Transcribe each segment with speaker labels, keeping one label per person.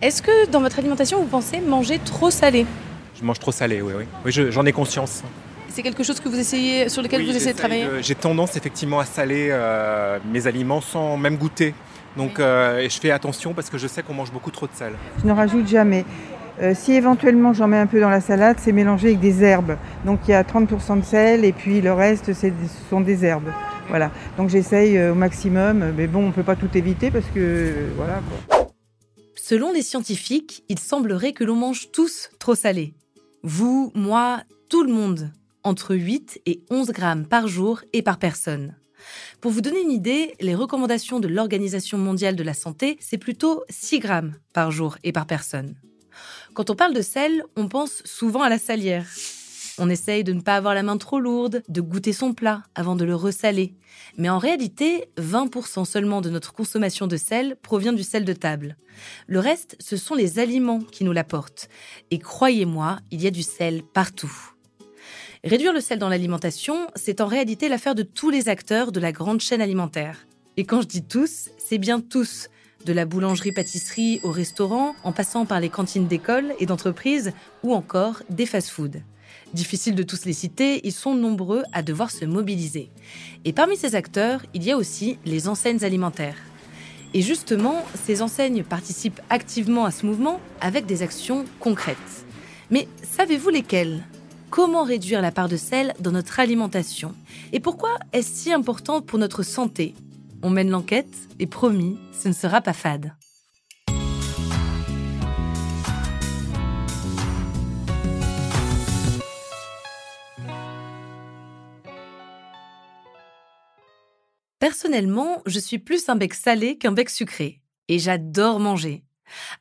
Speaker 1: Est-ce que dans votre alimentation, vous pensez manger trop salé
Speaker 2: Je mange trop salé, oui, oui. oui j'en ai conscience.
Speaker 1: C'est quelque chose que vous essayez, sur lequel vous essayez de travailler
Speaker 2: J'ai tendance effectivement à saler euh, mes aliments sans même goûter. Donc euh, je fais attention parce que je sais qu'on mange beaucoup trop de sel.
Speaker 3: Je ne rajoute jamais. Euh, si éventuellement j'en mets un peu dans la salade, c'est mélangé avec des herbes. Donc il y a 30% de sel et puis le reste, ce sont des herbes. Voilà. Donc j'essaye au maximum. Mais bon, on ne peut pas tout éviter parce que voilà.
Speaker 1: Selon les scientifiques, il semblerait que l'on mange tous trop salé. Vous, moi, tout le monde. Entre 8 et 11 grammes par jour et par personne. Pour vous donner une idée, les recommandations de l'Organisation mondiale de la santé, c'est plutôt 6 grammes par jour et par personne. Quand on parle de sel, on pense souvent à la salière. On essaye de ne pas avoir la main trop lourde, de goûter son plat avant de le ressaler. Mais en réalité, 20% seulement de notre consommation de sel provient du sel de table. Le reste, ce sont les aliments qui nous l'apportent. Et croyez-moi, il y a du sel partout. Réduire le sel dans l'alimentation, c'est en réalité l'affaire de tous les acteurs de la grande chaîne alimentaire. Et quand je dis tous, c'est bien tous. De la boulangerie-pâtisserie au restaurant, en passant par les cantines d'école et d'entreprise, ou encore des fast-foods. Difficile de tous les citer, ils sont nombreux à devoir se mobiliser. Et parmi ces acteurs, il y a aussi les enseignes alimentaires. Et justement, ces enseignes participent activement à ce mouvement avec des actions concrètes. Mais savez-vous lesquelles? Comment réduire la part de sel dans notre alimentation? Et pourquoi est-ce si important pour notre santé? On mène l'enquête et promis, ce ne sera pas fade. Personnellement, je suis plus un bec salé qu'un bec sucré. Et j'adore manger.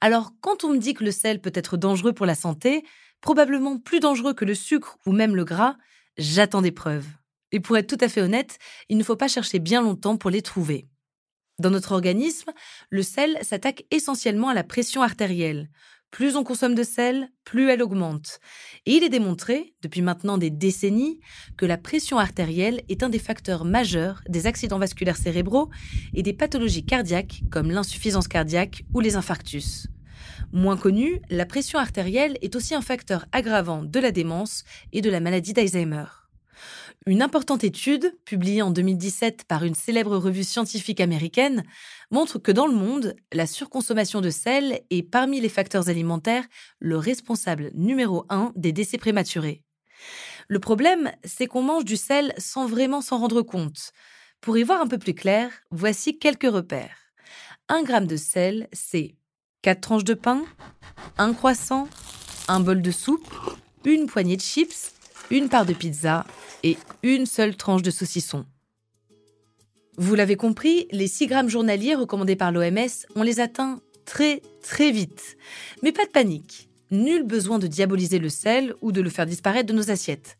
Speaker 1: Alors, quand on me dit que le sel peut être dangereux pour la santé, probablement plus dangereux que le sucre ou même le gras, j'attends des preuves. Et pour être tout à fait honnête, il ne faut pas chercher bien longtemps pour les trouver. Dans notre organisme, le sel s'attaque essentiellement à la pression artérielle, plus on consomme de sel, plus elle augmente. Et il est démontré, depuis maintenant des décennies, que la pression artérielle est un des facteurs majeurs des accidents vasculaires cérébraux et des pathologies cardiaques comme l'insuffisance cardiaque ou les infarctus. Moins connu, la pression artérielle est aussi un facteur aggravant de la démence et de la maladie d'Alzheimer. Une importante étude, publiée en 2017 par une célèbre revue scientifique américaine, montre que dans le monde, la surconsommation de sel est parmi les facteurs alimentaires le responsable numéro un des décès prématurés. Le problème, c'est qu'on mange du sel sans vraiment s'en rendre compte. Pour y voir un peu plus clair, voici quelques repères. Un gramme de sel, c'est 4 tranches de pain, un croissant, un bol de soupe, une poignée de chips, une part de pizza et une seule tranche de saucisson. Vous l'avez compris, les 6 grammes journaliers recommandés par l'OMS, on les atteint très très vite. Mais pas de panique. Nul besoin de diaboliser le sel ou de le faire disparaître de nos assiettes.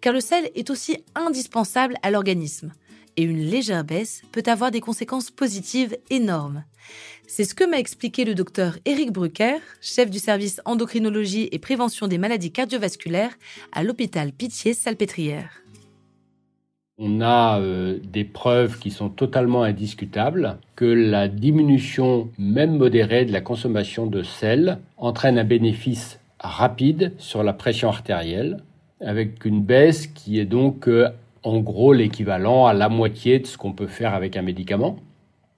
Speaker 1: Car le sel est aussi indispensable à l'organisme. Et une légère baisse peut avoir des conséquences positives énormes. C'est ce que m'a expliqué le docteur Éric Brucker, chef du service endocrinologie et prévention des maladies cardiovasculaires à l'hôpital Pitié-Salpêtrière.
Speaker 4: On a euh, des preuves qui sont totalement indiscutables que la diminution, même modérée, de la consommation de sel entraîne un bénéfice rapide sur la pression artérielle, avec une baisse qui est donc euh, en gros l'équivalent à la moitié de ce qu'on peut faire avec un médicament.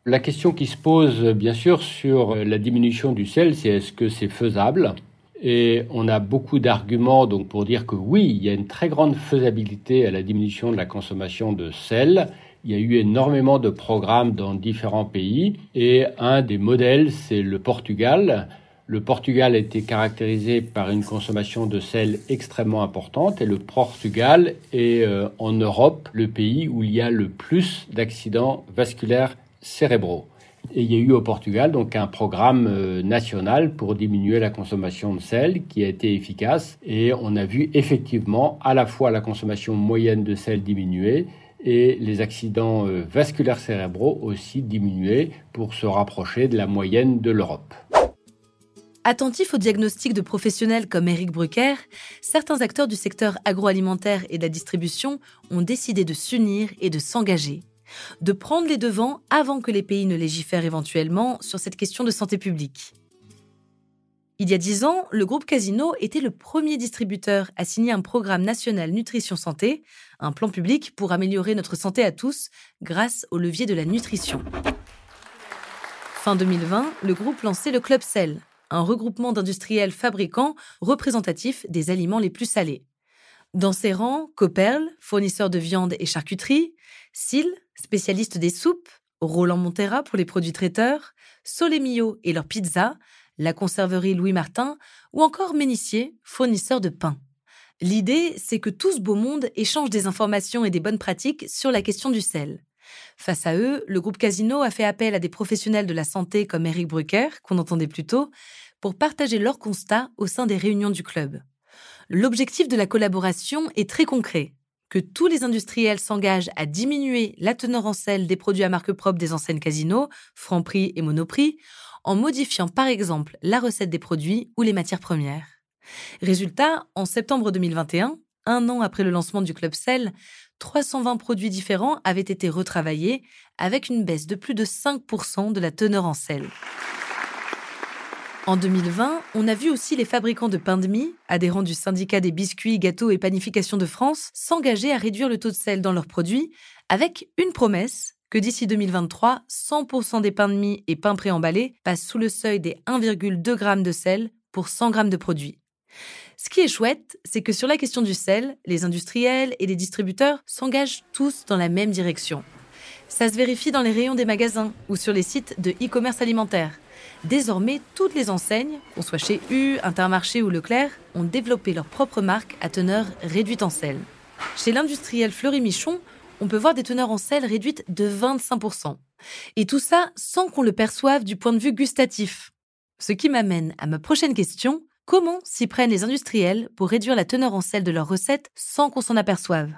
Speaker 4: La question qui se pose, bien sûr, sur la diminution du sel, c'est est-ce que c'est faisable? Et on a beaucoup d'arguments donc pour dire que oui, il y a une très grande faisabilité à la diminution de la consommation de sel. Il y a eu énormément de programmes dans différents pays et un des modèles, c'est le Portugal. Le Portugal été caractérisé par une consommation de sel extrêmement importante et le Portugal est euh, en Europe le pays où il y a le plus d'accidents vasculaires cérébraux. Et il y a eu au Portugal donc un programme euh, national pour diminuer la consommation de sel qui a été efficace et on a vu effectivement à la fois la consommation moyenne de sel diminuer et les accidents euh, vasculaires cérébraux aussi diminuer pour se rapprocher de la moyenne de l'Europe.
Speaker 1: Attentifs au diagnostic de professionnels comme Eric Brucker, certains acteurs du secteur agroalimentaire et de la distribution ont décidé de s'unir et de s'engager de prendre les devants avant que les pays ne légifèrent éventuellement sur cette question de santé publique. Il y a dix ans, le groupe Casino était le premier distributeur à signer un programme national nutrition santé, un plan public pour améliorer notre santé à tous grâce au levier de la nutrition. Fin 2020, le groupe lançait le Club Cell, un regroupement d'industriels fabricants représentatifs des aliments les plus salés. Dans ses rangs, Coperle, fournisseur de viande et charcuterie, Sil, spécialiste des soupes, Roland Montera pour les produits traiteurs, Solemio et leurs pizzas, la conserverie Louis Martin ou encore Ménissier, fournisseur de pain. L'idée, c'est que tout ce beau monde échange des informations et des bonnes pratiques sur la question du sel. Face à eux, le groupe Casino a fait appel à des professionnels de la santé comme Eric Brucker, qu'on entendait plus tôt, pour partager leurs constats au sein des réunions du club. L'objectif de la collaboration est très concret que tous les industriels s'engagent à diminuer la teneur en sel des produits à marque propre des enseignes Casino, Franprix et Monoprix, en modifiant par exemple la recette des produits ou les matières premières. Résultat, en septembre 2021, un an après le lancement du Club Sel, 320 produits différents avaient été retravaillés avec une baisse de plus de 5% de la teneur en sel. En 2020, on a vu aussi les fabricants de pain de mie, adhérents du syndicat des biscuits, gâteaux et panifications de France, s'engager à réduire le taux de sel dans leurs produits avec une promesse que d'ici 2023, 100% des pains de mie et pains préemballés passent sous le seuil des 1,2 g de sel pour 100 g de produits. Ce qui est chouette, c'est que sur la question du sel, les industriels et les distributeurs s'engagent tous dans la même direction. Ça se vérifie dans les rayons des magasins ou sur les sites de e-commerce alimentaire. Désormais, toutes les enseignes, qu'on soit chez U, Intermarché ou Leclerc, ont développé leur propre marque à teneur réduite en sel. Chez l'industriel Fleury Michon, on peut voir des teneurs en sel réduites de 25%. Et tout ça sans qu'on le perçoive du point de vue gustatif. Ce qui m'amène à ma prochaine question. Comment s'y prennent les industriels pour réduire la teneur en sel de leurs recettes sans qu'on s'en aperçoive?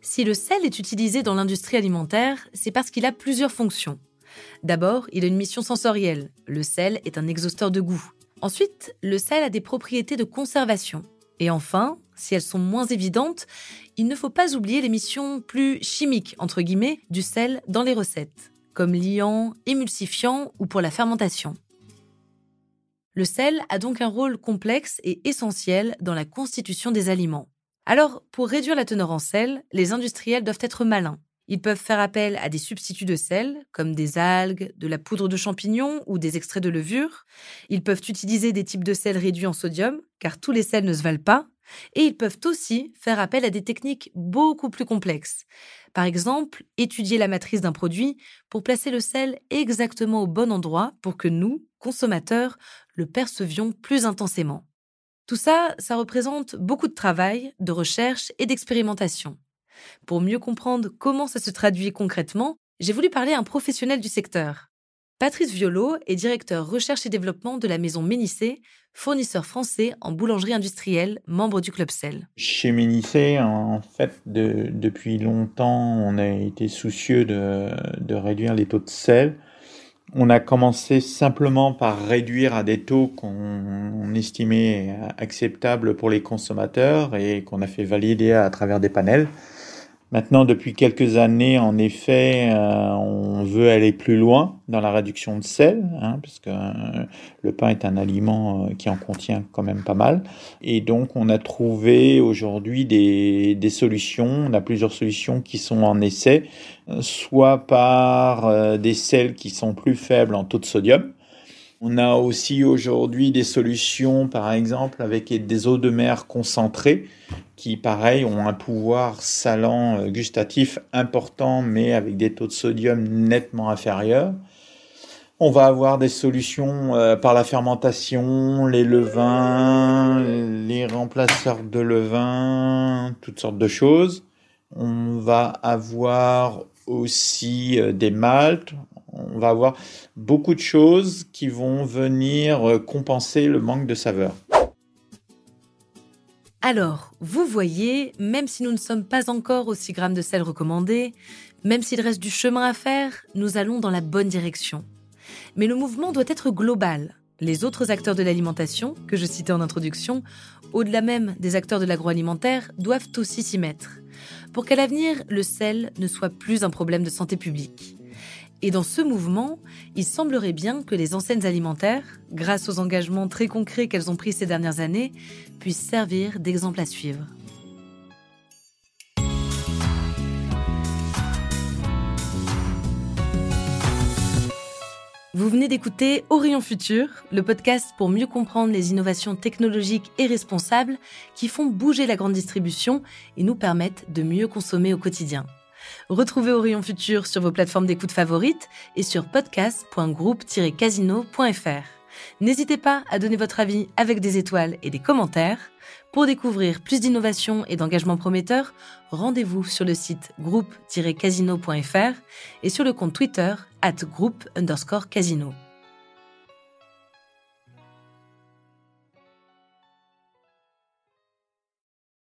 Speaker 1: Si le sel est utilisé dans l'industrie alimentaire, c'est parce qu'il a plusieurs fonctions. D'abord, il a une mission sensorielle. Le sel est un exhausteur de goût. Ensuite, le sel a des propriétés de conservation. Et enfin, si elles sont moins évidentes, il ne faut pas oublier les missions plus chimiques, entre guillemets, du sel dans les recettes, comme liant, émulsifiant ou pour la fermentation. Le sel a donc un rôle complexe et essentiel dans la constitution des aliments. Alors, pour réduire la teneur en sel, les industriels doivent être malins. Ils peuvent faire appel à des substituts de sel, comme des algues, de la poudre de champignons ou des extraits de levure. Ils peuvent utiliser des types de sel réduits en sodium, car tous les sels ne se valent pas. Et ils peuvent aussi faire appel à des techniques beaucoup plus complexes. Par exemple, étudier la matrice d'un produit pour placer le sel exactement au bon endroit pour que nous, consommateurs, le percevions plus intensément. Tout ça, ça représente beaucoup de travail, de recherche et d'expérimentation. Pour mieux comprendre comment ça se traduit concrètement, j'ai voulu parler à un professionnel du secteur. Patrice Violo est directeur recherche et développement de la maison Ménissé, fournisseur français en boulangerie industrielle, membre du Club Sel.
Speaker 5: Chez Ménissé, en fait, depuis longtemps, on a été soucieux de, de, réduire les taux de sel. On a commencé simplement par réduire à des taux qu'on estimait acceptables pour les consommateurs et qu'on a fait valider à travers des panels. Maintenant, depuis quelques années, en effet, euh, on veut aller plus loin dans la réduction de sel, hein, parce que euh, le pain est un aliment euh, qui en contient quand même pas mal. Et donc, on a trouvé aujourd'hui des, des, solutions. On a plusieurs solutions qui sont en essai, soit par des sels qui sont plus faibles en taux de sodium, on a aussi aujourd'hui des solutions, par exemple, avec des eaux de mer concentrées, qui, pareil, ont un pouvoir salant euh, gustatif important, mais avec des taux de sodium nettement inférieurs. On va avoir des solutions euh, par la fermentation, les levains, les remplaceurs de levain, toutes sortes de choses. On va avoir aussi euh, des maltes, on va avoir beaucoup de choses qui vont venir euh, compenser le manque de saveur.
Speaker 1: Alors, vous voyez, même si nous ne sommes pas encore aux 6 grammes de sel recommandés, même s'il reste du chemin à faire, nous allons dans la bonne direction. Mais le mouvement doit être global. Les autres acteurs de l'alimentation, que je citais en introduction, au-delà même des acteurs de l'agroalimentaire, doivent aussi s'y mettre, pour qu'à l'avenir, le sel ne soit plus un problème de santé publique. Et dans ce mouvement, il semblerait bien que les enseignes alimentaires, grâce aux engagements très concrets qu'elles ont pris ces dernières années, puissent servir d'exemple à suivre. Vous venez d'écouter Orion Futur, le podcast pour mieux comprendre les innovations technologiques et responsables qui font bouger la grande distribution et nous permettent de mieux consommer au quotidien. Retrouvez Orion Futur sur vos plateformes d'écoute favorites et sur podcast.groupe-casino.fr. N'hésitez pas à donner votre avis avec des étoiles et des commentaires. Pour découvrir plus d'innovations et d'engagements prometteurs, rendez-vous sur le site groupe-casino.fr et sur le compte Twitter at groupe underscore casino.